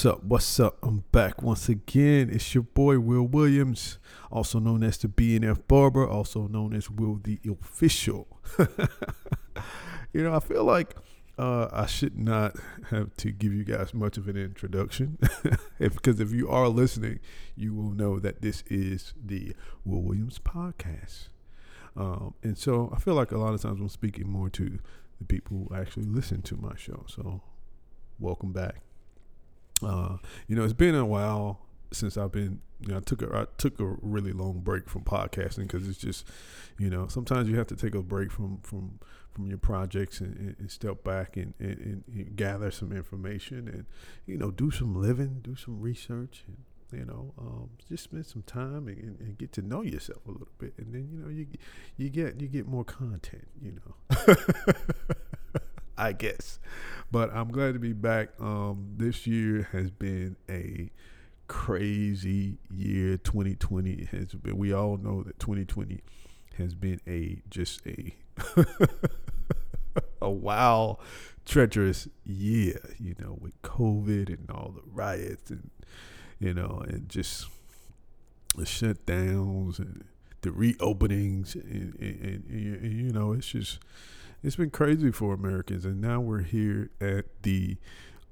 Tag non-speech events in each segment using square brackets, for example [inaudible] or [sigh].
What's up? What's up? I'm back once again. It's your boy Will Williams, also known as the BNF Barber, also known as Will the Official. [laughs] you know, I feel like uh, I should not have to give you guys much of an introduction, [laughs] because if you are listening, you will know that this is the Will Williams podcast. Um, and so I feel like a lot of times I'm speaking more to the people who actually listen to my show. So welcome back. Uh, you know, it's been a while since I've been. You know, I took a I took a really long break from podcasting because it's just, you know, sometimes you have to take a break from from from your projects and, and, step back and, and, and, gather some information and you know do some living, do some research, and you know um, just spend some time and, and, get to know yourself a little bit, and then you know you you get you get more content, you know. [laughs] I guess. But I'm glad to be back. Um, this year has been a crazy year. 2020 has been. We all know that 2020 has been a just a [laughs] a wow treacherous year. You know, with COVID and all the riots and you know and just the shutdowns and the reopenings and, and, and, and you know it's just it's been crazy for Americans, and now we're here at the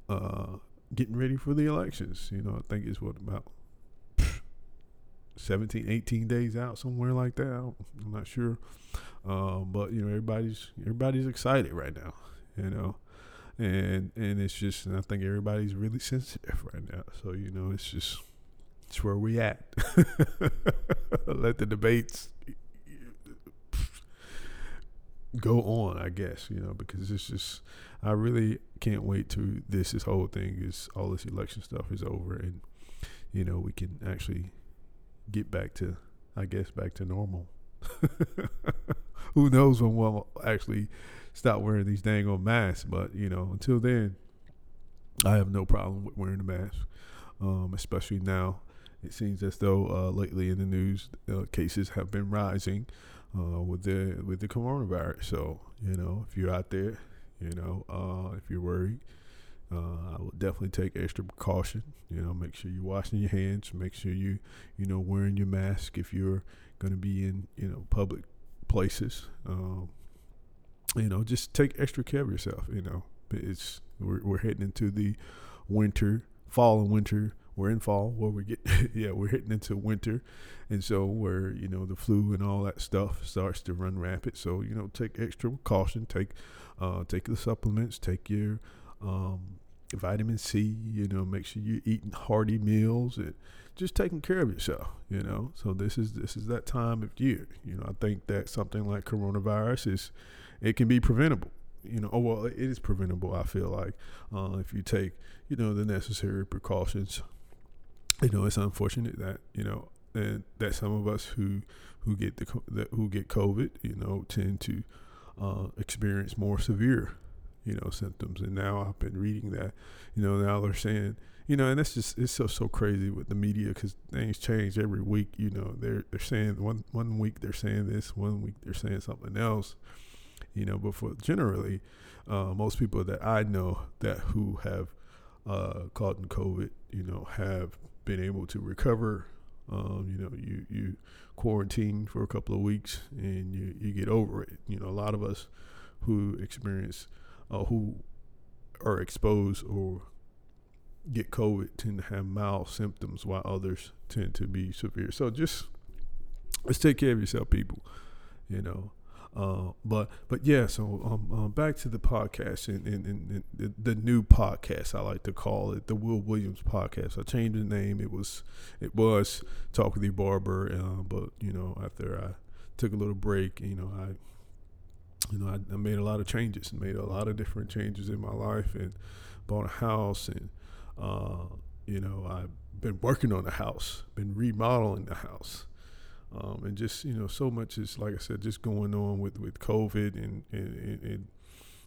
uh, getting ready for the elections. You know, I think it's what about 17, 18 days out, somewhere like that. I'm not sure, um, but you know, everybody's everybody's excited right now. You know, and and it's just, and I think everybody's really [laughs] sensitive right now. So you know, it's just it's where we at. [laughs] Let the debates go on, I guess, you know, because it's just I really can't wait to this this whole thing is all this election stuff is over and you know, we can actually get back to I guess back to normal. [laughs] Who knows when we'll actually stop wearing these dang old masks, but you know, until then I have no problem with wearing a mask. Um, especially now it seems as though uh, lately in the news uh, cases have been rising uh, with the with the coronavirus. So you know, if you're out there, you know, uh, if you're worried, uh, I would definitely take extra precaution. You know, make sure you're washing your hands. Make sure you you know wearing your mask if you're going to be in you know public places. Um, you know, just take extra care of yourself. You know, it's we're, we're heading into the winter, fall and winter we're in fall where we get [laughs] yeah we're hitting into winter. And so where you know the flu and all that stuff starts to run rampant. So you know take extra caution take uh take the supplements. Take your um vitamin c you know make sure you're eating hearty meals and just taking care of yourself you know. So this is this is that time of year. You know i think that something like coronavirus is it can be preventable. You know, oh well, it is preventable. I feel like. Uh, if you take, you know, the necessary precautions you know, it's unfortunate that you know, and that some of us who who get the who get COVID, you know, tend to uh, experience more severe, you know, symptoms. And now I've been reading that, you know, now they're saying, you know, and that's just it's so so crazy with the media because things change every week. You know, they're they're saying one one week they're saying this, one week they're saying something else. You know, but for generally, uh, most people that I know that who have uh, caught in COVID, you know, have been able to recover. Um, you know, you you quarantine for a couple of weeks and you you get over it. You know, a lot of us who experience uh, who are exposed or get COVID tend to have mild symptoms, while others tend to be severe. So just let's take care of yourself, people. You know, uh, but but yeah, so um, uh, back to the podcast and, and, and, and, the new podcast I like to call it the Will Williams podcast. I changed the name. It was it was Talk with the Barber, uh, but you know after I took a little break, you know I you know I, I, made a lot of changes, made a lot of different changes in my life, and bought a house, and uh, you know I've been working on the house, been remodeling the house. Um, and just you know, so much is like I said, just going on with with COVID, and and, and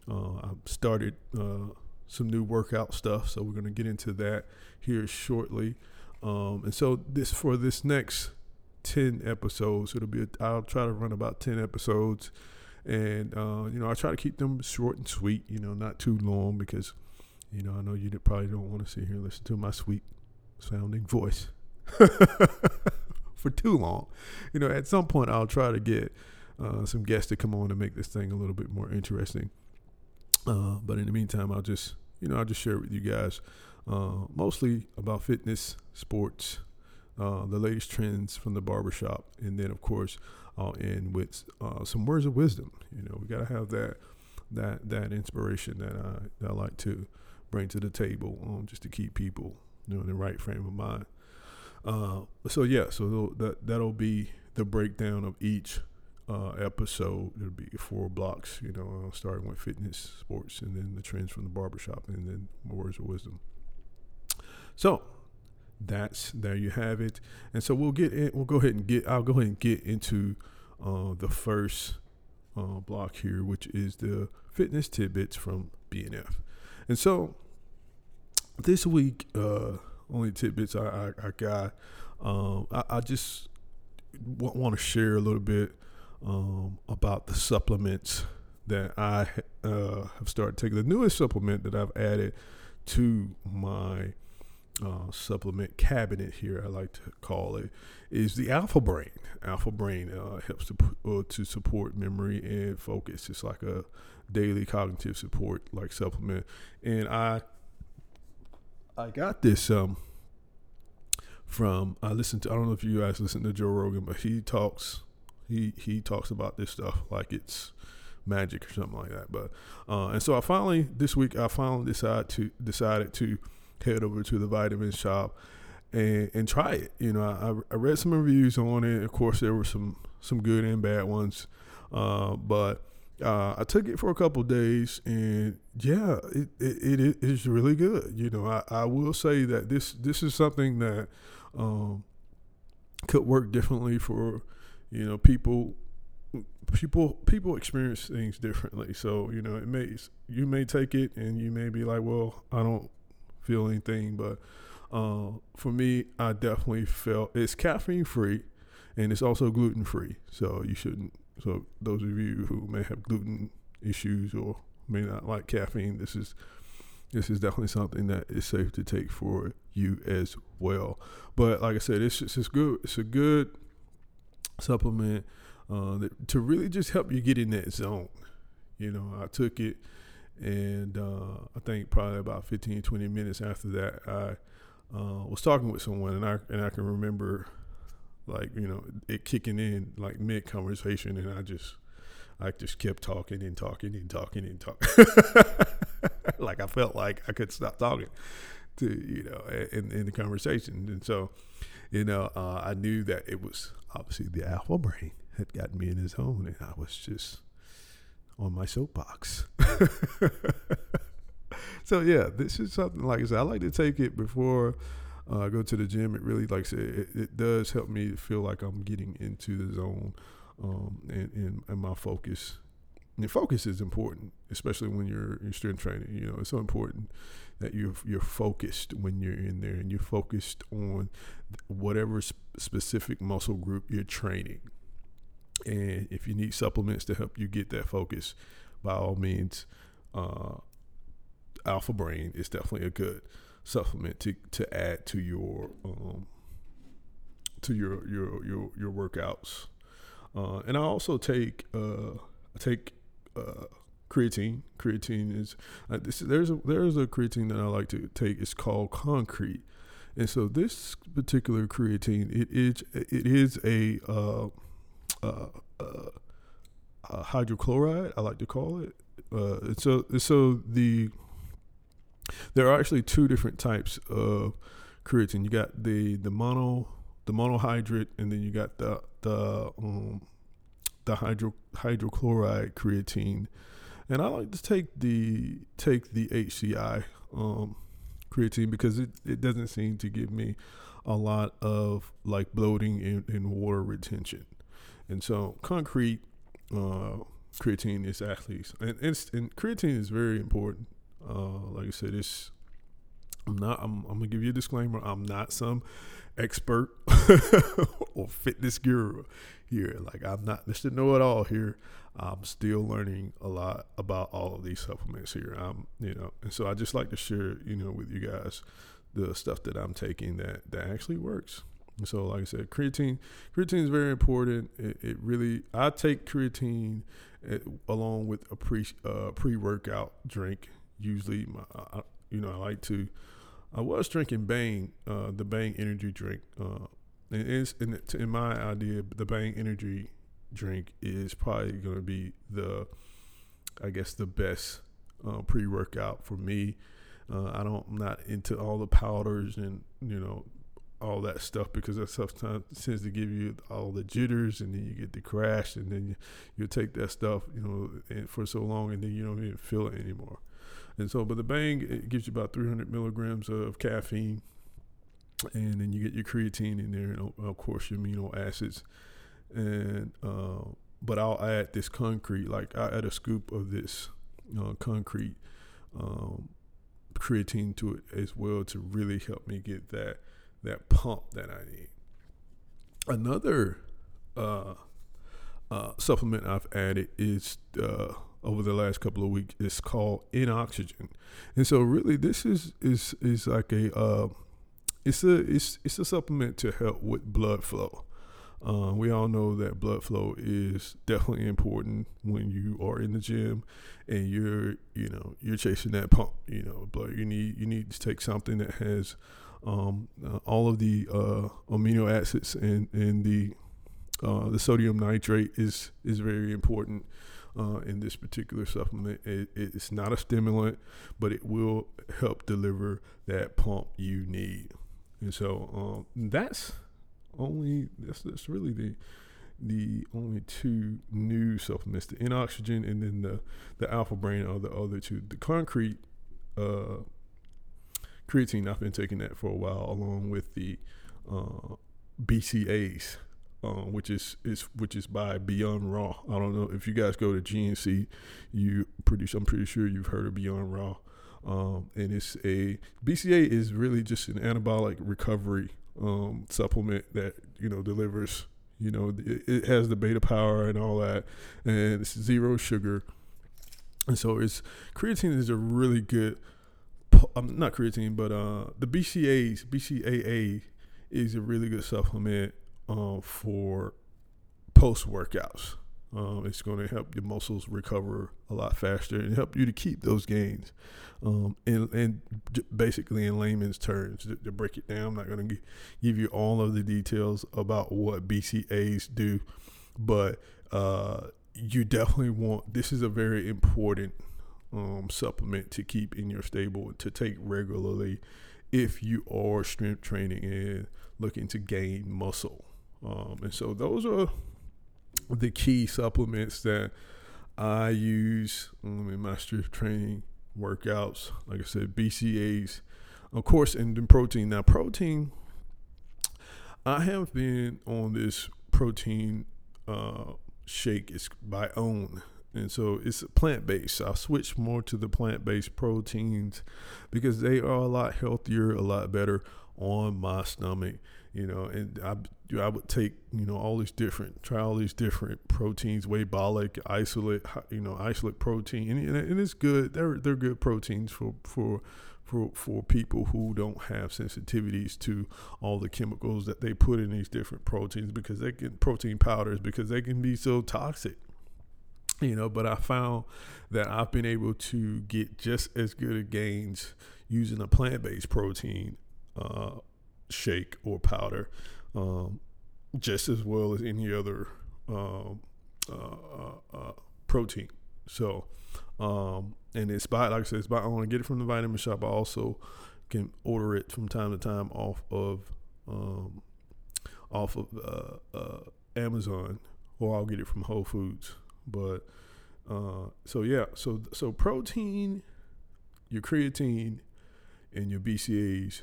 uh, I started uh, some new workout stuff, so we're going to get into that here shortly. Um, and so this for this next ten episodes, it'll be i will try to run about ten episodes, and uh, you know I try to keep them short and sweet, you know, not too long because You know, I know you probably don't want to sit here and listen to my sweet sounding voice [laughs] for too long. You know, at some point I'll try to get uh, some guests to come on to make this thing a little bit more interesting. Uh, but in the meantime, I'll just you know I'll just share with you guys uh, mostly about fitness, sports, uh, the latest trends from the barbershop, and then of course I'll end with uh, some words of wisdom. You know, we got to have that that that inspiration that I that I like to bring to the table, um, just to keep people you know in the right frame of mind. Uh, so yeah, so that that'll be the breakdown of each uh, episode. It'll be four blocks, you know, uh, starting with fitness, sports, and then the trends from the barbershop, and then words of wisdom. So that's there you have it. And so we'll get in, we'll go ahead and get I'll go ahead and get into uh, the first uh, block here, which is the fitness tidbits from BNF. And so this week, uh, only tidbits I, I, I got. Um, I, I, just w- want to share a little bit um, about the supplements that I uh, have started taking. The newest supplement that I've added to my uh, supplement cabinet here, I like to call it, is the Alpha Brain. Alpha Brain uh, helps to uh, to support memory and focus. It's like a daily cognitive support like supplement, and I I got this um from I listened to I don't know if you guys listen to Joe Rogan, but he talks he he talks about this stuff like it's magic or something like that. But uh, and so I finally this week I finally decided to decided to head over to the vitamin shop and and try it. You know, I, I read some reviews on it. Of course, there were some some good and bad ones, uh, but uh, I took it for a couple days, and yeah, it, it, it is really good. You know, I, I will say that this this is something that um, could work differently for you know people people people experience things differently. So you know, it may you may take it and you may be like, well, I don't feel anything, but uh, for me, I definitely felt it's caffeine free, and it's also gluten free. So you shouldn't so those of you who may have gluten issues or may not like caffeine, this is this is definitely something that is safe to take for you as well. But like I said, it's just it's good. It's a good supplement uh, that, to really just help you get in that zone. You know, I took it, and uh, I think probably about 15, 20 minutes after that, I uh, was talking with someone, and I and I can remember like you know it kicking in like mid conversation and i just i just kept talking and talking and talking and talking [laughs] like i felt like i could stop talking to you know in, in the conversation. And so you know uh, i knew that it was obviously the alpha brain had gotten me in his own and i was just on my soapbox. [laughs] So yeah this is something like i said i like to take it before uh, go to the gym, it really, like I said, it, it, does help me feel like I'm getting into the zone um, and, and, and my focus. And focus is important, especially when you're, you're strength training. You know, it's so important that you're you're focused when you're in there and you're focused on whatever sp- specific muscle group you're training. And if you need supplements to help you get that focus, by all means, uh, Alpha Brain is definitely a good supplement to to add to your um, to your your your your workouts. Uh, and I also take uh, I take uh, creatine. Creatine is uh, this, there's a there's a creatine that I like to take. It's called Concrete, and so this particular creatine it is it is a uh, uh, hydrochloride. I like to call it. Uh, so so the there are actually two different types of creatine. You got the the mono the monohydrate, and then you got the the um, the hydro hydrochloride creatine. And I like to take the take the HCI um, creatine because it, it doesn't seem to give me a lot of like bloating and, and water retention. And so concrete uh, creatine is actually and, and creatine is very important uh, like I said, it's I'm not. I'm, I'm gonna give you a disclaimer. I'm not some expert [laughs] or fitness guru here. Like I'm not Mr. Know It All here. I'm still learning a lot about all of these supplements here. I'm, you know, and so I just like to share, you know, with you guys the stuff that I'm taking that that actually works. And so, like I said, creatine, creatine is very important. It, it really, I take creatine at, along with a pre uh, pre workout drink. Usually, my, I, you know, I like to. I was drinking Bang, uh, the Bang energy drink. Uh, and it's in, in my idea, the Bang energy drink is probably going to be the, I guess, the best uh, pre workout for me. Uh, I don't, I'm not into all the powders and you know all that stuff because that stuff tends to give you all the jitters and then you get the crash and then you, you take that stuff you know for so long and then you don't even feel it anymore. And so, but the Bang it gives you about 300 milligrams of caffeine, and then you get your creatine in there, and of course your amino acids and uh, but I'll add this concrete, like I add a scoop of this uh, concrete um, creatine to it as well to really help me get that that pump that I need. Another uh, uh, supplement I've added is uh, over the last couple of weeks. It's called N-Oxygen, and so really this is is is like a uh, it's a it's it's a supplement to help with blood flow. Uh, we all know that blood flow is definitely important when you are in the gym and you're, you know, you're chasing that pump. You know, blood. You need you need to take something that has um, uh, all of the uh, amino acids and and the uh, the sodium nitrate is is very important uh, in this particular supplement. It, it's not a stimulant, but it will help deliver that pump you need. And so um, that's only that's that's really the the only two new supplements: the N-Oxygen and then the the Alpha Brain are the other two. The concrete uh, creatine, I've been taking that for a while, along with the uh, BCAAs. Uh, which is is which is by Beyond Raw. I don't know if you guys go to GNC, you pretty I'm pretty sure you've heard of Beyond Raw. Um, and it's a BCA is really just an anabolic recovery um, supplement that you know delivers. You know, it, has the beta power and all that, and it's zero sugar. And so it's creatine is a really good. Um, not creatine, but uh, the BCAAs, BCAA is a really good supplement uh, for post workouts. Um, it's going to help your muscles recover a lot faster and help you to keep those gains. Um, and, and basically, in layman's terms, to, to break it down, I'm not going to give you all of the details about what BCAAs do, but uh, you definitely want this is a very important um, supplement to keep in your stable to take regularly if you are strength training and looking to gain muscle. Um, and so, those are the key supplements that I use um, in my strength training workouts. Like I said, BCAAs, of course, and then protein. Now, protein, I have been on this protein uh, shake. It's by OWYN. And so it's plant based. I switched more to the plant based proteins because they are a lot healthier, a lot better on my stomach you know, and I I would take you know all these different try all these different proteins, Weightaholic, isolate, you know, isolate protein, and, and it's good. They're they're good proteins for for for for people who don't have sensitivities to all the chemicals that they put in these different proteins because they can protein powders because they can be so toxic you know but i found that i've been able to get just as good gains using a plant-based protein uh, shake or powder, um, just as well as any other um, uh, uh, uh, protein. So, um, and it's by, like I said, it's by, I want to get it from the vitamin shop. I also can order it from time to time off of, um, off of uh, uh, Amazon, or I'll get it from Whole Foods. But uh, so yeah, so so protein, your creatine, and your BCAAs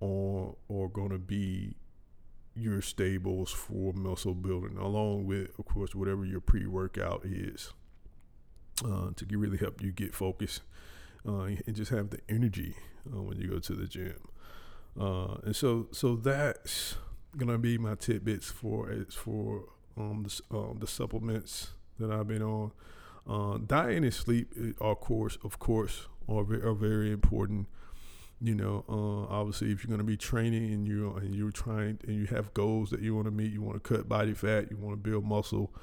are, are going to be your stables for muscle building, along with, of course, whatever your pre workout is uh, to really help you get focused uh, and just have the energy uh, when you go to the gym. Uh, and so, so that's gonna be my tidbits for as for um the, um, the supplements that I've been on. Uh, diet and sleep, are, of course, of course, are, are very important. You know, uh, obviously, if you're going to be training and you and you're trying and you have goals that you want to meet, you want to cut body fat, you want to build muscle.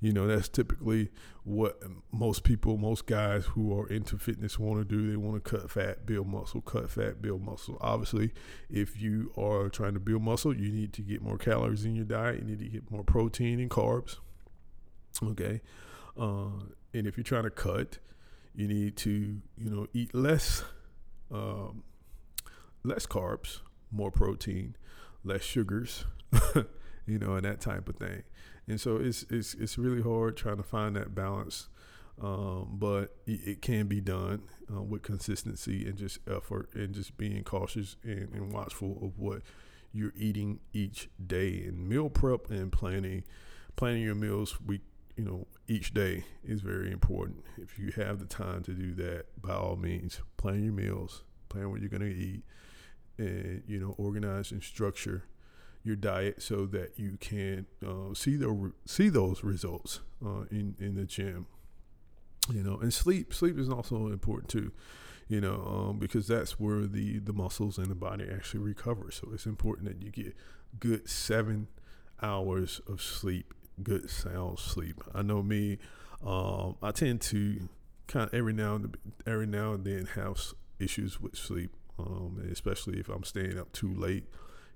You know, that's typically what most people, most guys who are into fitness want to do. They want to cut fat, build muscle, cut fat, build muscle. Obviously, if you are trying to build muscle, you need to get more calories in your diet. You need to get more protein and carbs. Okay. Uh, and if you're trying to cut, you need to, you know, eat less, um, less carbs, more protein, less sugars, [laughs] you know, and that type of thing. And so it's it's it's really hard trying to find that balance, um, but it, it, can be done uh, with consistency and just effort and just being cautious and, and watchful of what you're eating each day. And meal prep and planning planning your meals week you know, each day is very important. If you have the time to do that, by all means, plan your meals, plan what you're going to eat, and you know, organize and structure your diet so that you can uh, see the see those results uh, in in the gym. You know, and sleep sleep is also important too. You know, um, because that's where the the muscles in the body actually recover. So it's important that you get good seven hours of sleep good sound sleep. I know me, um, I tend to kind of every now and every now and then have issues with sleep, um, especially if I'm staying up too late.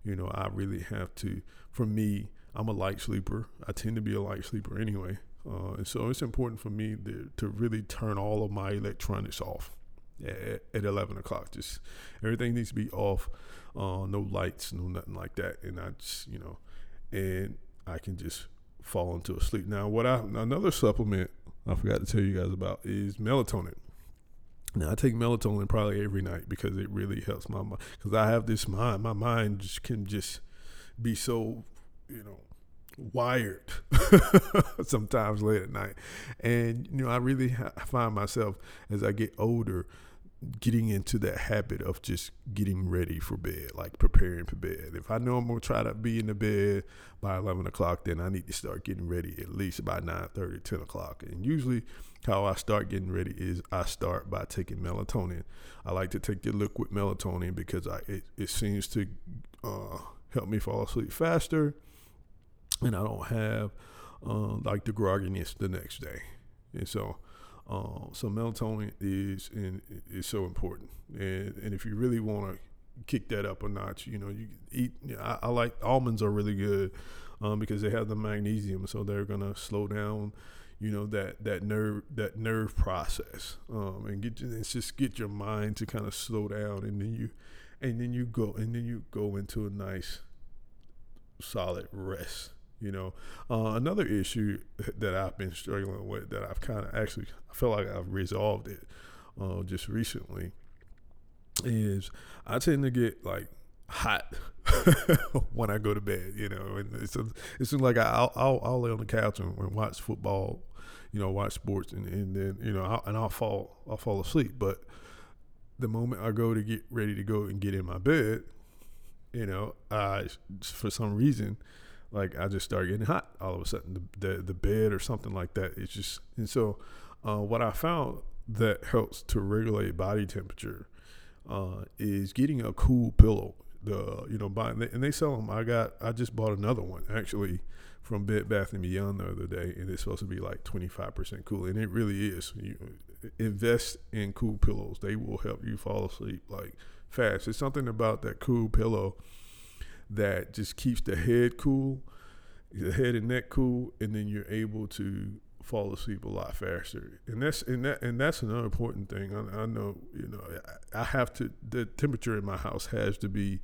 You know, I really have to. For me, I'm a light sleeper. I tend to be a light sleeper anyway, uh, and so it's important for me to, to really turn all of my electronics off at, at 11 o'clock. Just everything needs to be off. Uh, no lights, no nothing like that, and I just you know, and I can just fall into a sleep. Now, what I another supplement I forgot to tell you guys about is melatonin. Now I take melatonin probably every night because it really helps my mind. Because I have this mind, my mind just can just be so, you know, wired [laughs] sometimes late at night, and you know I really find myself as I get older getting into that habit of just getting ready for bed, like preparing for bed. If I know I'm gonna try to be in the bed by 11 o'clock, then I need to start getting ready at least by 9 30, 10 o'clock. And usually, how I start getting ready is I start by taking melatonin. I like to take the liquid melatonin because I it, it seems to uh, help me fall asleep faster, and I don't have uh, like the grogginess the next day. And so, uh, so melatonin is in, is so important, and and if you really want to kick that up a notch, you know, you eat. I, I, like almonds are really good um, because they have the magnesium, so they're gonna slow down, you know, that that nerve that nerve process, um, and get it's just get your mind to kind of slow down, and then you, and then you go and then you go into a nice, solid rest you know, uh, another issue that I've been struggling with that I've kind of actually I feel like I've resolved it uh, just recently is I tend to get like hot [laughs] when I go to bed. You know, and it's a, it's like I'll, I'll, I'll lay on the couch and, and, watch football, you know, watch sports, and, and then you know, I'll, and I'll fall I'll fall asleep. But the moment I go to get ready to go and get in my bed, you know, I for some reason like I just start getting hot all of a sudden. The the, the bed or something like that. It's just and so uh, what I found that helps to regulate body temperature uh, is getting a cool pillow. The you know buying and they sell them. I got I just bought another one actually from Bed Bath and Beyond the other day, and it's supposed to be like twenty five percent cool, and it really is. You invest in cool pillows; they will help you fall asleep like fast. It's something about that cool pillow that just keeps the head cool, the head and neck cool, and then you're able to fall asleep a lot faster. And that's and that and that's another important thing. I, I know you know I, I have to the temperature in my house has to be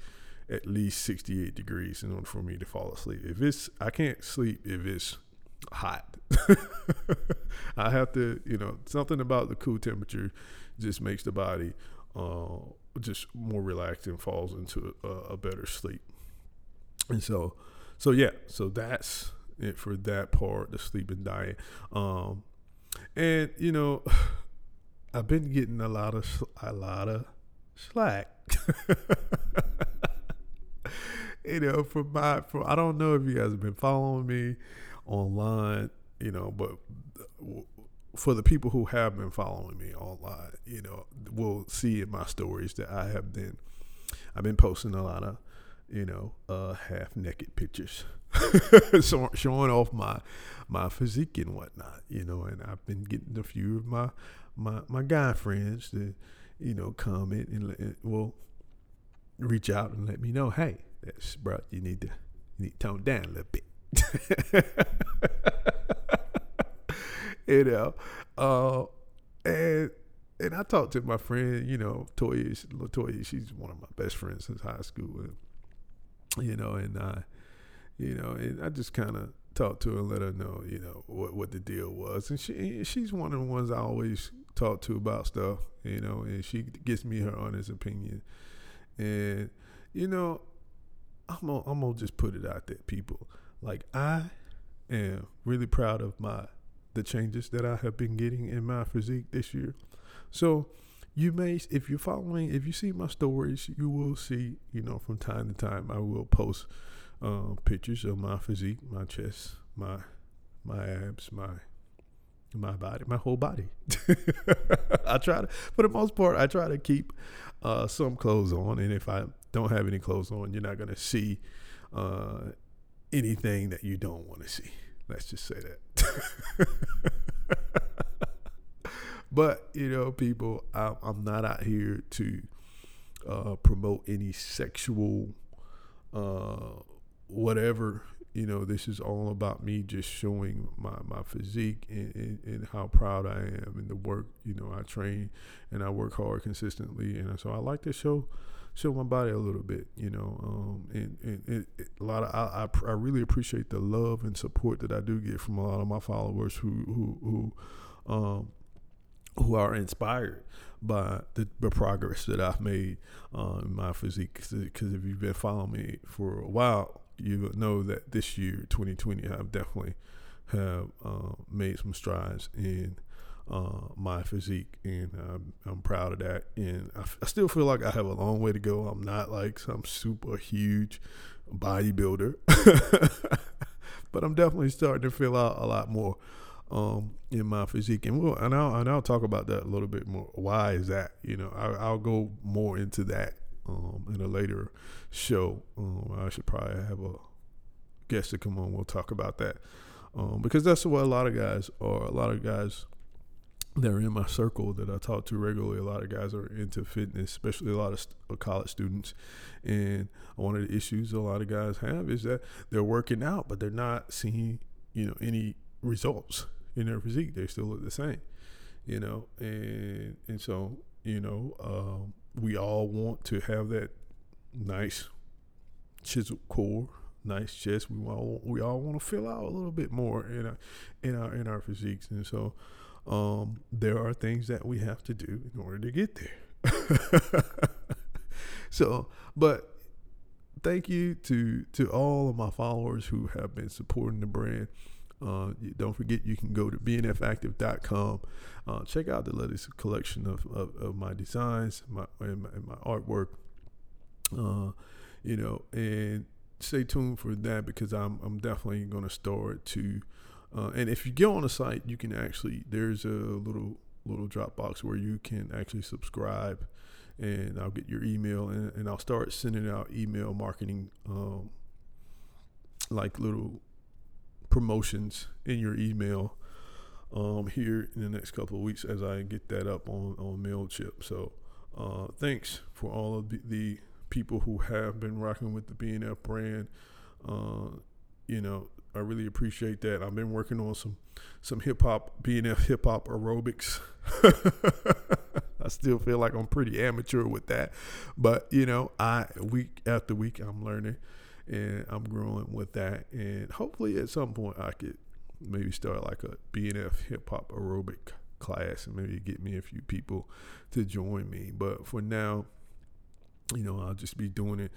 at least 68 degrees in order for me to fall asleep. If it's I can't sleep if it's hot. [laughs] I have to, you know, something about the cool temperature just makes the body uh, just more relaxed and falls into a, a better sleep. And so, so yeah, so that's it for that part, the sleep and diet. Um, and you know, [sighs] I've been getting a lot of a lot of slack. [laughs] you know, from my from I don't know if you guys have been following me online, you know, but for the people who have been following me online, you know, will see in my stories that I have been I've been posting a lot of, you know, uh, half naked pictures, [laughs] so, showing off my my physique and whatnot, you know, and I've been getting a few of my my my guy friends to, you know, comment and, and well, reach out and let me know, hey, that's bro, you need to you need to tone down a little bit. [laughs] you know, uh, and and I talked to my friend, you know, Toya, Latoya, she's one of my best friends since high school, and, you know, and I, you know, and I just kind of talked to her and let her know, you know, what what the deal was, and she she's one of the ones I always talk to about stuff, you know, and she gives me her honest opinion, and you know, I'm gonna, I'm gonna just put it out there, people, like I am really proud of my the changes that I have been getting in my physique this year. So you may, if you're following, if you see my stories, you will see, you know, from time to time, I will post uh, pictures of my physique, my chest, my my abs, my my body, my whole body. [laughs] I try to, for the most part, I try to keep uh, some clothes on, and if I don't have any clothes on, you're not gonna see uh, anything that you don't want to see. Let's just say that. [laughs] but you know, people, I'm, I'm not out here to uh, promote any sexual uh, whatever. You know, this is all about me just showing my, my physique and, and, and, how proud I am and the work. You know, I train and I work hard consistently, and so I like to show show my body a little bit, you know. Um, and, and, and a lot of I, I, I really appreciate the love and support that I do get from a lot of my followers who who who um, who are inspired by the, the progress that I've made uh, in my physique. Because if you've been following me for a while, you know that this year, 2020, I've definitely have uh, made some strides in uh, my physique, and I'm, I'm, proud of that. And I, f- I still feel like I have a long way to go. I'm not like some super huge bodybuilder, [laughs] but I'm definitely starting to feel out a lot more um, in my physique, and we'll and I'll, and I'll talk about that a little bit more. Why is that? You know, I, will go more into that um, in a later show. Um, I should probably have a guest to come on. We'll talk about that um, because that's what a lot of guys are. A lot of guys that are in my circle that I talk to regularly. A lot of guys are into fitness, especially a lot of st- college students. And one of the issues a lot of guys have is that they're working out, but they're not seeing, you know, any results in their physique. They still look the same, you know. And and so you know, um, we all want to have that nice chiseled core, nice chest. We all we all want to fill out a little bit more in our in our in our physiques, and so um, there are things that we have to do in order to get there. [laughs] so, but thank you to to all of my followers who have been supporting the brand. Uh, don't forget you can go to bnfactive.com. Uh, check out the latest collection of, of, of my designs, my and, my and my, artwork. Uh, you know, and stay tuned for that because I'm I'm definitely going to start to uh, and if you go on the site, you can actually there's a little little Dropbox where you can actually subscribe, and I'll get your email, and, and I'll start sending out email marketing, um, like little promotions in your email um, here in the next couple of weeks as I get that up on on Mailchimp. So uh, thanks for all of the, the, people who have been rocking with the BNF brand. Uh, you know, I really appreciate that. I've been working on some some hip hop, BNF hip hop aerobics. [laughs] I still feel like I'm pretty amateur with that, but you know, I week after week I'm learning and I'm growing with that, and hopefully at some point I could maybe start like a BNF hip hop aerobic class and maybe get me a few people to join me. But for now, you know, I'll just be doing it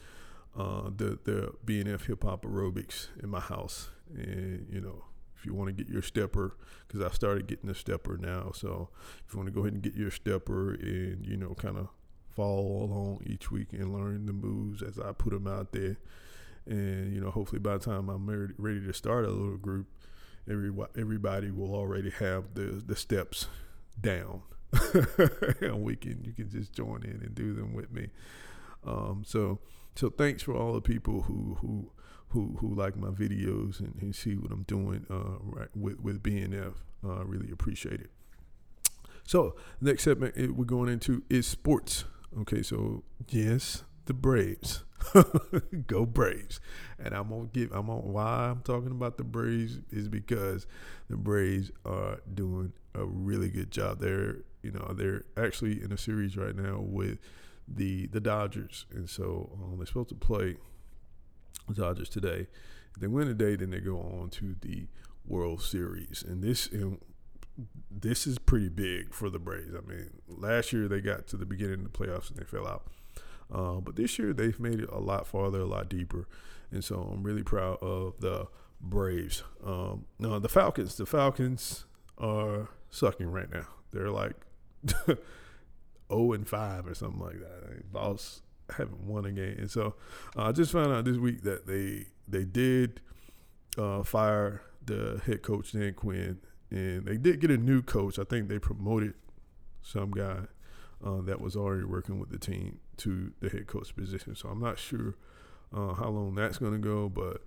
uh, the the BNF hip hop aerobics in my house, and you know, if you want to get your stepper, because I started getting a stepper now. So if you want to go ahead and get your stepper and you know kind of follow along each week and learn the moves as I put them out there, and you know hopefully by the time I'm ready to start a little group, every everybody will already have the the steps down. [laughs] and we can you can just join in and do them with me. Um, so so thanks for all the people who who who who like my videos and, and see what I'm doing uh, right with with BNF. Uh, I really appreciate it. So next segment we're going into is sports. Okay, so yes, the Braves. [laughs] Go Braves. And I'm gonna give I'm on why I'm talking about the Braves is because the Braves are doing a really good job. They're you know, they're actually in a series right now with the the Dodgers. And so um, they're supposed to play Dodgers today. If they win today, then they go on to the World Series. And this and this is pretty big for the Braves. I mean, last year they got to the beginning of the playoffs and they fell out. Uh, but this year they've made it a lot farther, a lot deeper, and so I'm really proud of the Braves. Um, now the Falcons, the Falcons are sucking right now. They're like 0 [laughs] and five or something like that. Boss haven't won a game, and so uh, I just found out this week that they they did uh, fire the head coach Dan Quinn, and they did get a new coach. I think they promoted some guy uh, that was already working with the team to the head coach position. So I'm not sure uh, how long that's going to go, but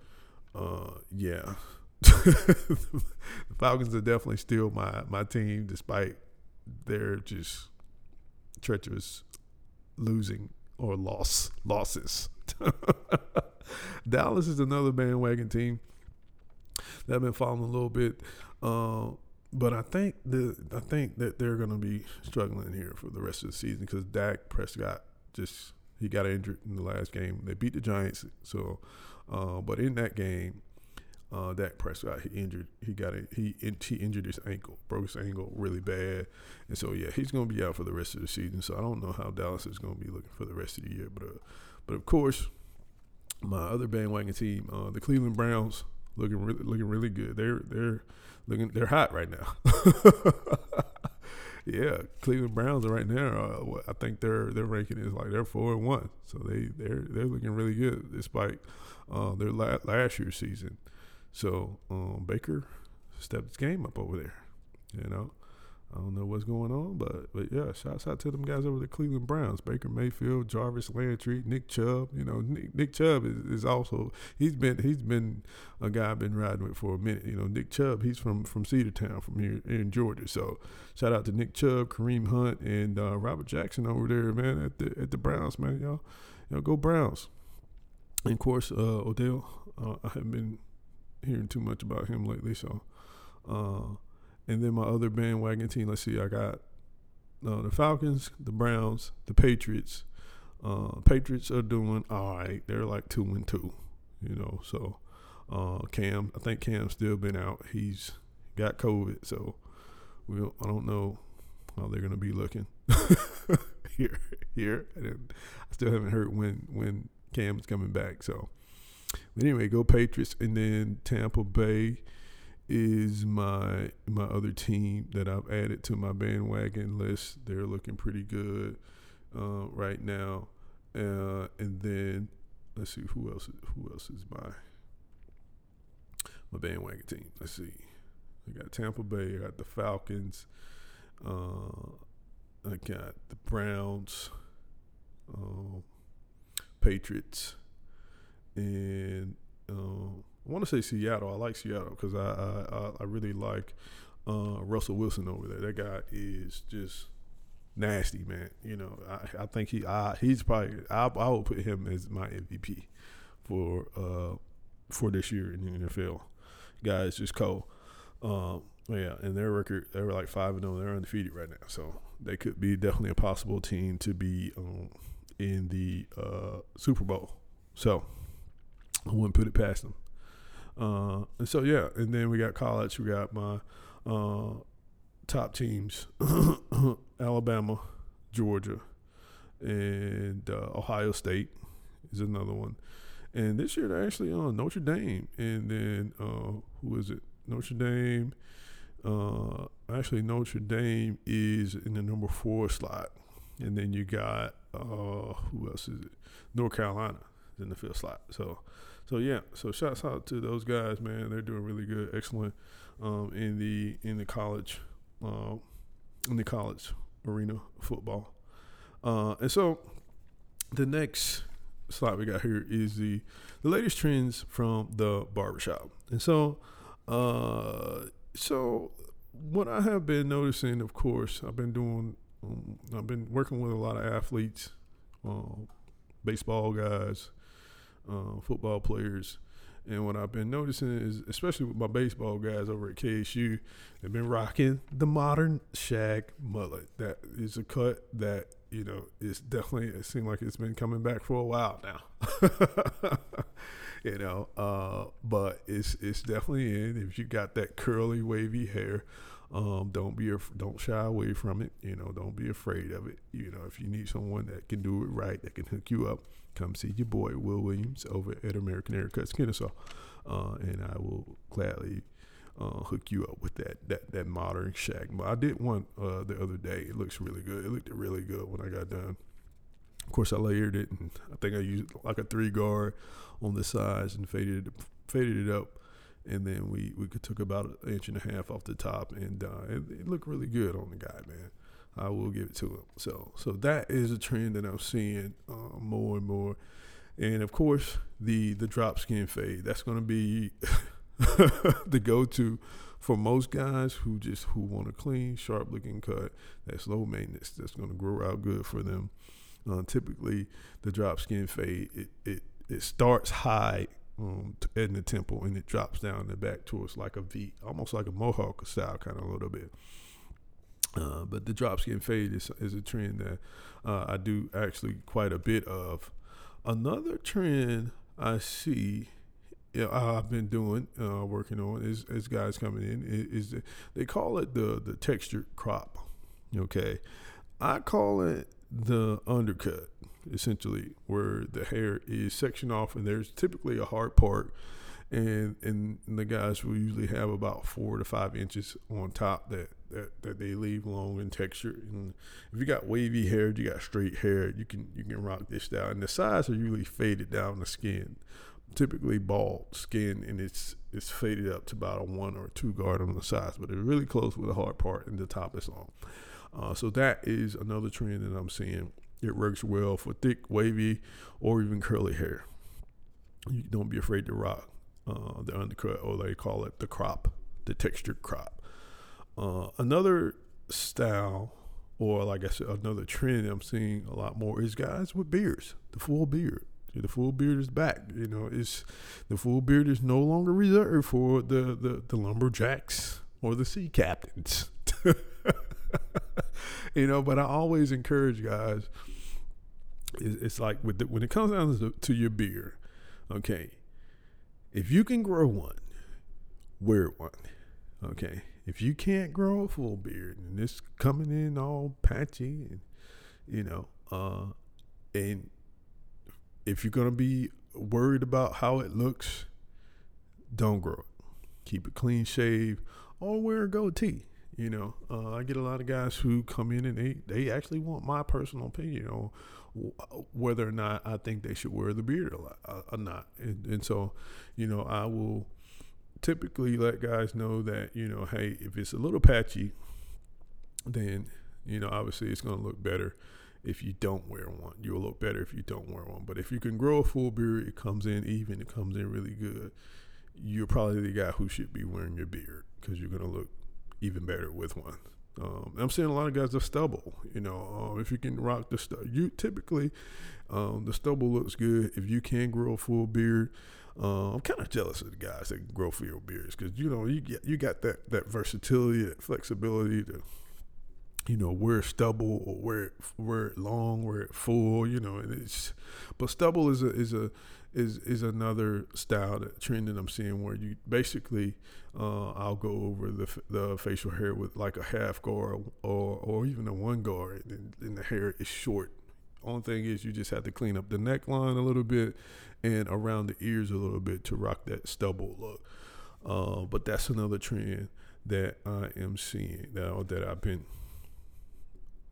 uh, yeah, [laughs] the Falcons are definitely still my my team, despite their just treacherous losing or loss losses. [laughs] Dallas is another bandwagon team that I've been following a little bit. Uh, but I think the I think that they're going to be struggling here for the rest of the season because Dak Prescott just he got injured in the last game. They beat the Giants, so uh, but in that game, uh, Dak Prescott he injured he got he he injured his ankle, broke his ankle really bad, and so yeah he's going to be out for the rest of the season. So I don't know how Dallas is going to be looking for the rest of the year, but uh, but of course my other bandwagon team, uh, the Cleveland Browns, looking really looking really good. They're they're looking they're hot right now. [laughs] yeah, Cleveland Browns right now. Uh, I think their their ranking is like they're four and one, so they they're they're looking really good despite uh, their la- last year's season. So um, Baker stepped his game up over there, you know. I don't know what's going on, but but yeah, shouts out to them guys over the Cleveland Browns, Baker Mayfield, Jarvis Landry, Nick Chubb. You know, Nick, Nick Chubb is, is, also he's been he's been a guy I've been riding with for a minute. You know, Nick Chubb, he's from from Cedartown, from here in Georgia. So shout out to Nick Chubb, Kareem Hunt, and uh, Robert Jackson over there, man, at the at the Browns, man, y'all, know, go Browns. And of course, uh, Odell, uh, I haven't been hearing too much about him lately, so. Uh, and then my other bandwagon team, let's see, I got uh, the Falcons, the Browns, the Patriots. Uh, Patriots are doing all right. They're like two and two, you know. So uh, Cam, I think Cam's still been out. He's got COVID, so we I don't know how they're gonna be looking [laughs] here. Here, and I still haven't heard when when Cam's coming back. So, but anyway, go Patriots, and then Tampa Bay is my my other team that I've added to my bandwagon list. They're looking pretty good uh, right now. Uh, and then let's see who else who else is my my bandwagon team. Let's see. I got Tampa Bay. I got the Falcons. Uh, I got the Browns, um, Patriots, and um, I want to say Seattle. I like Seattle because I, I I really like uh, Russell Wilson over there. That guy is just nasty, man. You know, I, I think he I, he's probably I I will put him as my MVP for uh for this year in the NFL. Guy is just cold. Um, yeah, and their record they were like five and zero. Oh. They're undefeated right now, so they could be definitely a possible team to be um, in the uh, Super Bowl. So I wouldn't put it past them. Uh, and so yeah, and then we got college. We got my uh, top teams: [coughs] Alabama, Georgia, and uh, Ohio State is another one. And this year they're actually on Notre Dame, and then uh, who is it? Notre Dame. Uh, actually, Notre Dame is in the number four slot, and then you got uh, who else is it? North Carolina in the field slot. So, so yeah. So shouts out to those guys, man. They're doing really good, excellent um, in the in the college uh, in the college arena football. Uh, and so the next slide we got here is the the latest trends from the barbershop. And so uh so what I have been noticing, of course, I've been doing um, I've been working with a lot of athletes, uh, baseball guys, uh, football players, and what I've been noticing is, especially with my baseball guys over at KSU, they've been rocking the modern shag mullet. That is a cut that you know it's definitely. It seems like it's been coming back for a while now. [laughs] you know, uh, but it's it's definitely in. If you got that curly, wavy hair, um, don't be don't shy away from it. You know, don't be afraid of it. You know, if you need someone that can do it right, that can hook you up, come see your boy Will Williams over at American Haircuts Kennesaw, uh, and I will gladly uh, hook you up with that that that modern shag. But I did one uh, the other day. It looks really good. It looked really good when I got done. Of course, I layered it, and I think I used like a three guard on the sides and faded it, faded it up, and then we we took about an inch and a half off the top, and uh, it, it looked really good on the guy, man. I will give it to him. So so that is a trend that I'm seeing uh, more and more. And of course, the the drop skin fade. That's going to be [laughs] the go to for most guys who just who want a clean, sharp looking cut. That's low maintenance. That's going to grow out good for them. Uh, typically, the drop skin fade it it, it starts high um, in the temple and it drops down the back towards like a V, almost like a mohawk style, kind of a little bit. Uh, but the drop skin fade is, is a trend that uh, I do actually quite a bit of. Another trend I see, I've been doing, uh, working on, is as guys coming in, is, is they call it the the textured crop. Okay, I call it the undercut, essentially, where the hair is sectioned off, and there's typically a hard part and and the guys will usually have about four to five inches on top that that, that they leave long in texture. And if you got wavy hair, you got straight hair, you can you can rock this style. And the sides are usually faded down the skin, typically bald skin, and it's it's faded up to about a one or two guard on the sides, but it's really close with the hard part, and the top is long. Uh, so that is another trend that I'm seeing. It works well for thick, wavy, or even curly hair. You don't be afraid to rock uh, the undercut, or they call it the crop, the textured crop. Uh, another style, or like I said, another trend I'm seeing a lot more is guys with beards, the full beard. The full beard is back. You know, it's the full beard is no longer reserved for the the, the lumberjacks or the sea captains. [laughs] you know, but I always encourage guys. It's, like with the, when it comes down to, to your beard, okay, if you can grow one, wear one. Okay. If you can't grow a full beard and it's coming in all patchy and you know, uh and if you're gonna be worried about how it looks, don't grow it. Keep it clean shave or wear a goatee. You know, uh, I get a lot of guys who come in and they, they actually want my personal opinion on whether or not I think they should wear the beard or, uh, not. And, and so, you know, I will typically let guys know that, you know, hey, if it's a little patchy, then, you know, obviously it's going to look better if you don't wear one. You'll look better if you don't wear one. But if you can grow a full beard, it comes in even, it comes in really good. You're probably the guy who should be wearing your beard because you're going to look even better with one. Um, I'm seeing a lot of guys are stubble. You know, um, if you can rock the stubble, you typically um, the stubble looks good. If you can grow a full beard, uh, I'm kind of jealous of the guys that grow full beards because you know you get you got that that versatility, that flexibility to you know wear stubble or wear it, wear it long, wear it full. You know, and it's but stubble is a is a is is another style that trend that I'm seeing where you basically uh, I'll go over the the facial hair with like a half guard or or even a one guard and, and the hair is short. Only thing is you just have to clean up the neckline a little bit and around the ears a little bit to rock that stubble look. Uh, but that's another trend that I am seeing now that I've been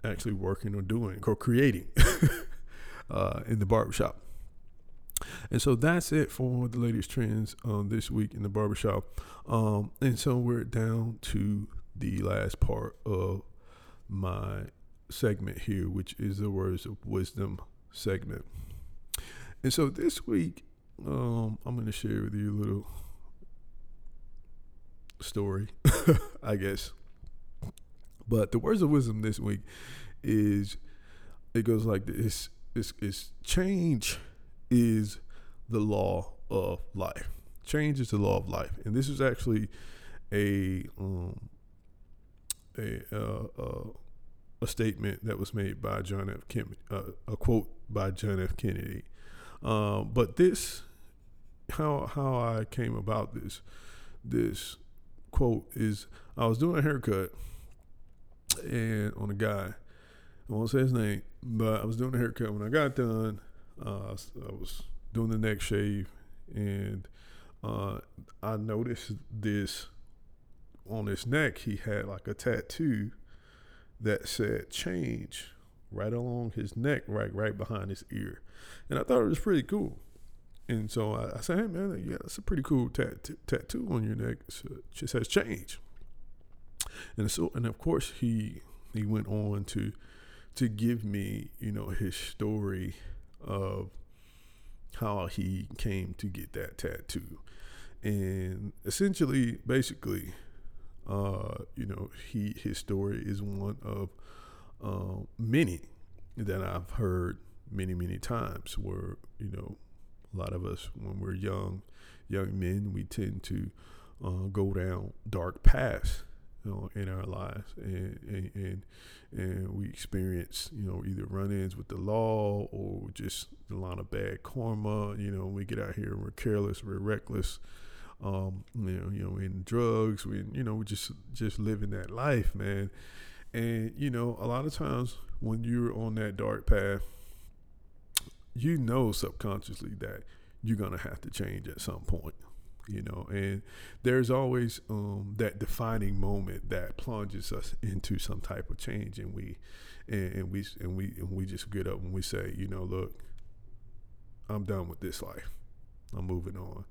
actually working or doing or creating [laughs] uh, in the barbershop. And so that's it for the latest trends um, this week in the barbershop. Um, and so we're down to the last part of my segment here, which is the words of wisdom segment. And so this week, um, I'm going to share with you a little story, [laughs] I guess. But the words of wisdom this week is it goes like this: it's, it's change is the law of life. Change is the law of life, and this is actually a um, a uh, uh, a statement that was made by John F. Kennedy, uh, a quote by John F. Kennedy. Um, but this, how how I came about this this quote is I was doing a haircut and on a guy. I won't say his name, but I was doing a haircut. When I got done, uh, I was doing the neck shave, and uh, I noticed this on his neck. He had like a tattoo that said "change" right along his neck, right right behind his ear, and I thought it was pretty cool. And so I, I said, "Hey man, yeah, that's a pretty cool tat- tattoo on your neck. it just says change." And so, and of course, he he went on to to give me, you know, his story of how he came to get that tattoo. And essentially, basically, uh, you know, he his story is one of uh, many that I've heard many, many times where, you know, a lot of us, when we're young, young men, we tend to uh, go down dark paths you know, in our lives, and, and and and we experience you know either run-ins with the law or just a lot of bad karma. You know, we get out here and we're careless, we're reckless. Um, you know, you know, in drugs, we you know we just just living that life, man. And you know, a lot of times when you're on that dark path, you know subconsciously that you're gonna have to change at some point you know and there's always um, that defining moment that plunges us into some type of change and we and, and we and we and we just get up and we say you know look i'm done with this life. I'm moving on.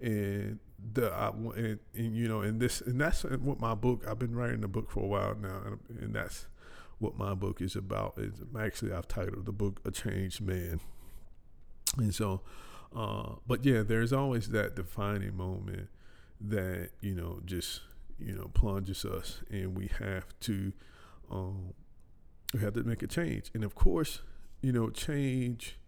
And the I, and, and you know and this and that's what my book i've been writing a book for a while now and, and that's what my book is about. Is actually i've titled the book a changed man. And so uh, but yeah, there's always that defining moment that you know just you know plunges us, and we have to um, we have to make a change. And of course, you know, change.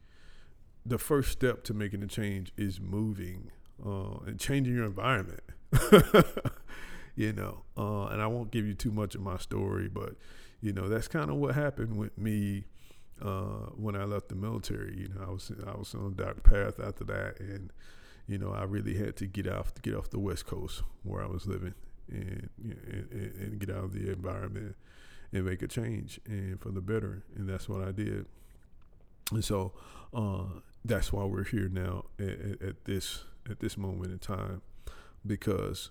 The first step to making a change is moving uh, and changing your environment. [laughs] you know, uh, and I won't give you too much of my story, but you know that's kind of what happened with me uh, when I left the military. You know, I was I was on a dark path after that, and you know, I really had to get off get off the West Coast where I was living, and, and, and get out of the environment and make a change and for the better. And that's what I did. And so uh, that's why we're here now at, at, this at this moment in time because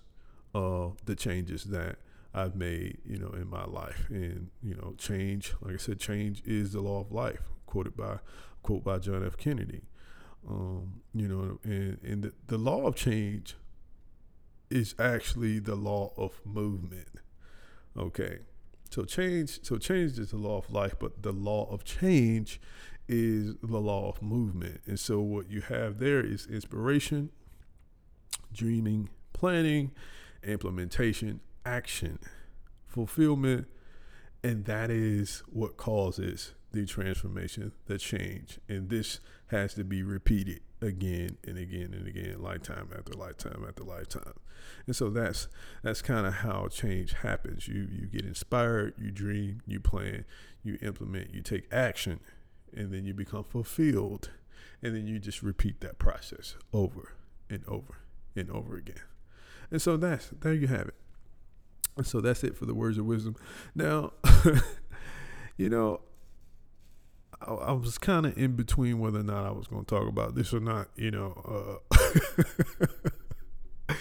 of the changes that I've made, you know, in my life. And, you know, change, like I said, change is the law of life, quoted by quote by John F. Kennedy. Um, you know, and, and the, the law of change is actually the law of movement. Okay. So change so change is the law of life, but the law of change is the law of movement. And so what you have there is inspiration, dreaming, planning, implementation, action, fulfillment, and that is what causes the transformation, the change. And this has to be repeated again and again and again, lifetime after lifetime after lifetime. And so that's that's kind of how change happens. You you get inspired, you dream, you plan, you implement, you take action, and then you become fulfilled. And then you just repeat that process over and over and over again. And so that's there you have it. So that's it for the words of wisdom. Now, [laughs] you know, I, I was kind of in between whether or not I was going to talk about this or not. You know, uh, [laughs]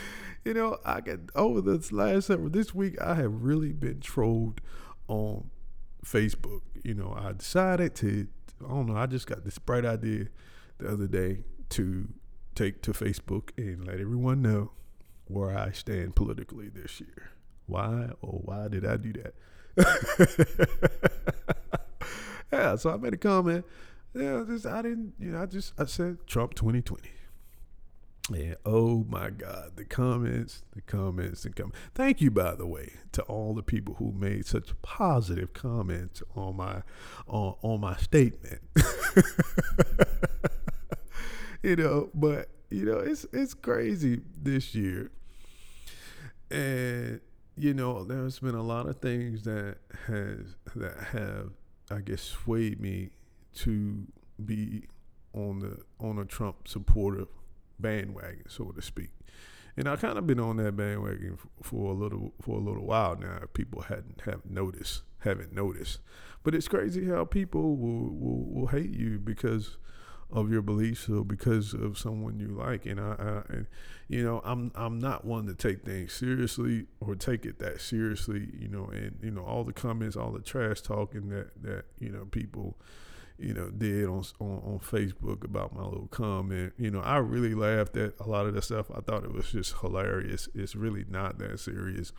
you know, I get over this last several this week. I have really been trolled on Facebook. You know, I decided to. I don't know. I just got this bright idea the other day to take to Facebook and let everyone know where I stand politically this year. Why or why did I do that? [laughs] yeah, so I made a comment. Yeah, just I didn't, you know, I just I said Trump 2020. And oh my God, the comments, the comments, the comments. Thank you, by the way, to all the people who made such positive comments on my on on my statement. [laughs] you know, but you know, it's it's crazy this year. And you know, there's been a lot of things that has that have I guess swayed me to be on the on a Trump supportive bandwagon, so to speak. And I kind of been on that bandwagon for a little for a little while now. People hadn't have noticed, haven't noticed. But it's crazy how people will, will, will hate you because of your beliefs or because of someone you like. And I, I you know, I'm I'm not one to take things seriously or take it that seriously. You know, and you know all the comments, all the trash talking that that you know people you know, did on, on, on Facebook about my little comment. You know, I really laughed at a lot of that stuff. I thought it was just hilarious. It's really not that serious.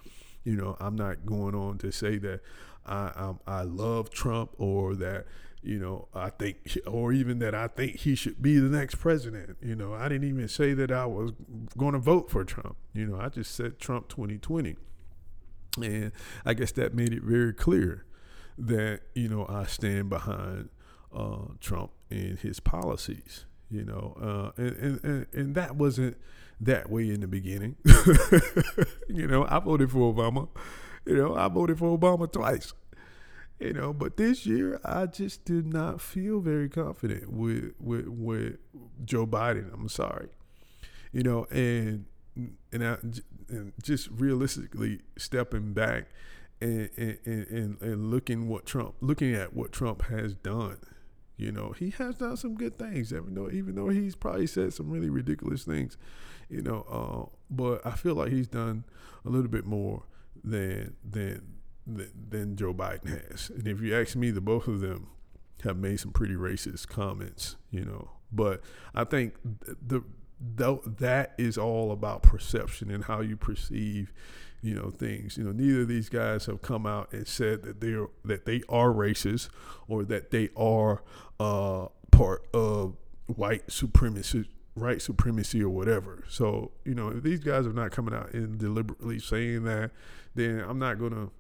You know, I'm not going on to say that I I'm, I love Trump or that you know I think or even that I think he should be the next president. You know, I didn't even say that I was going to vote for Trump. You know, I just said Trump 2020, and I guess that made it very clear that you know I stand behind uh, Trump and his policies. You know, uh, and, and and that wasn't that way in the beginning. [laughs] you know, I voted for Obama. You know, I voted for Obama twice. You know, but this year I just did not feel very confident with with with Joe Biden. I'm sorry. You know, and and I, and just realistically stepping back and, and and and looking what Trump looking at what Trump has done you know, he has done some good things, even though even though he's probably said some really ridiculous things. You know, uh, but I feel like he's done a little bit more than than than Joe Biden has. And if you ask me, the both of them have made some pretty racist comments. You know, but I think the though that is all about perception and how you perceive you know things you know neither of these guys have come out and said that they're that they are racist or that they are uh part of white supremacy right supremacy or whatever so you know if these guys are not coming out and deliberately saying that then i'm not going to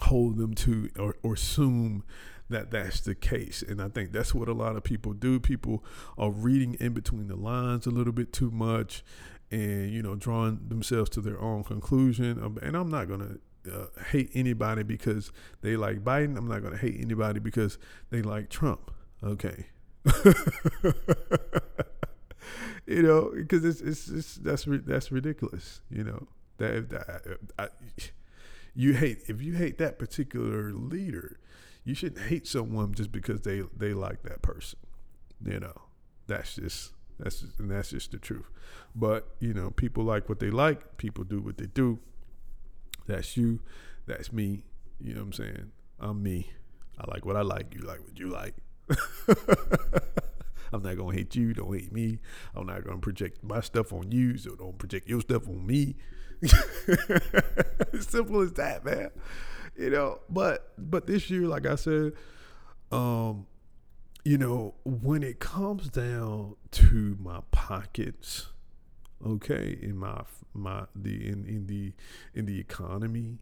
hold them to or, or assume that that's the case. And I think that's what a lot of people do. People are reading in between the lines a little bit too much and, you know, drawing themselves to their own conclusion. Um, and I'm not going to uh, hate anybody because they like Biden. I'm not going to hate anybody because they like Trump. Okay. [laughs] you know, because it's, it's, it's that's that's ridiculous. You know that, that I, you hate if you hate that particular leader, you shouldn't hate someone just because they they like that person. You know, that's just that's just, and that's just the truth. But you know, people like what they like. People do what they do. That's you. That's me. You know what I'm saying? I'm me. I like what I like. You like what you like. [laughs] I'm not gonna hate you. Don't hate me. I'm not gonna project my stuff on you. So don't project your stuff on me. [laughs] Simple as that, man you know, but but this year, like I said, um, you know, when it comes down to my pockets, okay, in my my the in in the in the economy,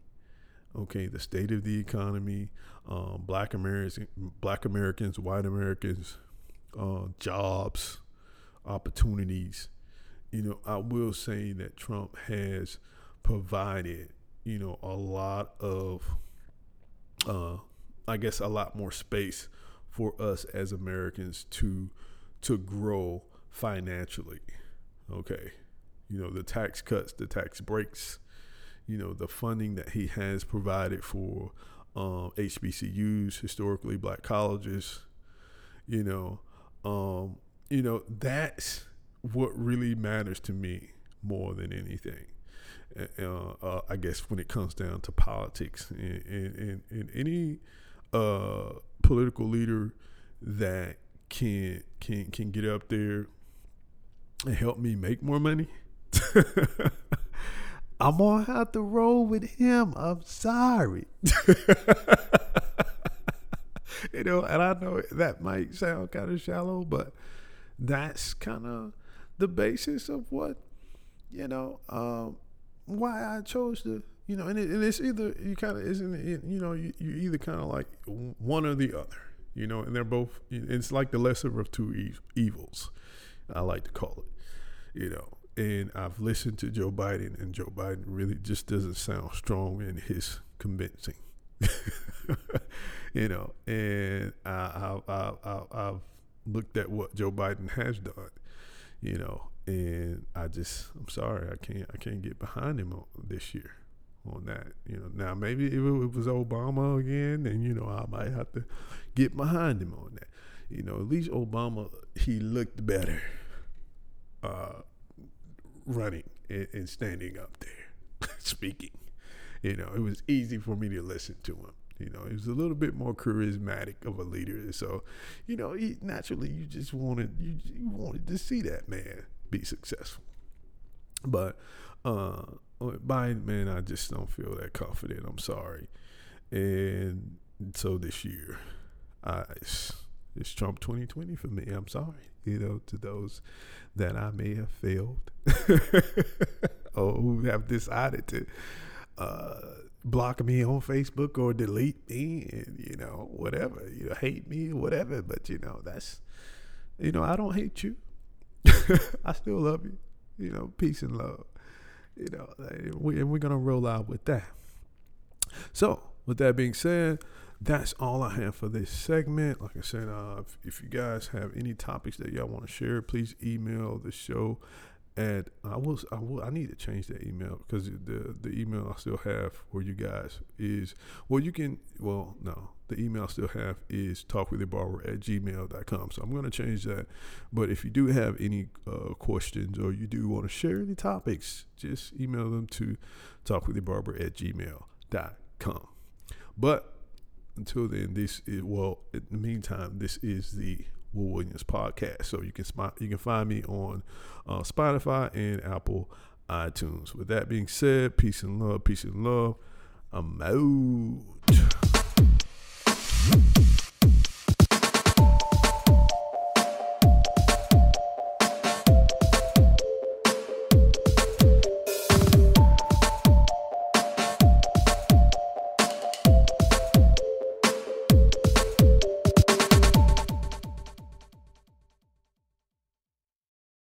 okay, the state of the economy, um, black Americans, black Americans, white Americans, uh, jobs, opportunities. You know, I will say that Trump has provided you know, a lot of, uh, I guess, a lot more space for us as Americans to to grow financially. Okay, you know, the tax cuts, the tax breaks, you know, the funding that he has provided for um, HBCUs, historically black colleges. You know, um, you know that's what really matters to me more than anything uh, uh, I guess when it comes down to politics and, and, and, any uh, political leader that can can can get up there and help me make more money. [laughs] I'm gonna have to roll with him. I'm sorry. [laughs] you know, and I know that might sound kind of shallow, but that's kind of the basis of what you know um, why I chose to you know, and, it, and it's either you kind of isn't you know you you either kind of like one or the other, you know, and they're both. It's like the lesser of two evils, I like to call it, you know. And I've listened to Joe Biden, and Joe Biden really just doesn't sound strong in his convincing. [laughs] you know, and I, I, I, I've looked at what Joe Biden has done, you know, and I just, I'm sorry, I can't, I can't get behind him on, this year on that. You know, now maybe if it was Obama again, then you know I might have to get behind him on that. You know, at least Obama he looked better uh, running and, and standing up there [laughs] speaking. You know, it was easy for me to listen to him. You know, he was a little bit more charismatic of a leader. So, you know, he, naturally you just wanted you, you wanted to see that man be successful. But uh Biden, man, I just don't feel that confident. I'm sorry. And so this year, I, it's, it's Trump 2020 for me. I'm sorry, you know, to those that I may have failed [laughs] or who have decided to uh, block me on Facebook or delete me and, you know, whatever, you know, hate me whatever. But, you know, that's, you know, I don't hate you. [laughs] I still love you. You know, peace and love. You know, we, and we're gonna roll out with that. So, with that being said, that's all I have for this segment. Like I said, uh, if, if, you guys have any topics that y'all want to share, please email the show at I will I will I need to change that email because the the email I still have for you guys is well you can well no the email I still have is talkwithyourbarber at gmail.com so I'm going to change that. But if you do have any uh, questions or you do want to share any topics just email them to talkwithyourbarber at gmail.com but until then this is well in the meantime this is the Will Williams podcast. So you can you can find me on uh, Spotify and Apple iTunes. With that being said, peace and love, peace and love. I'm out.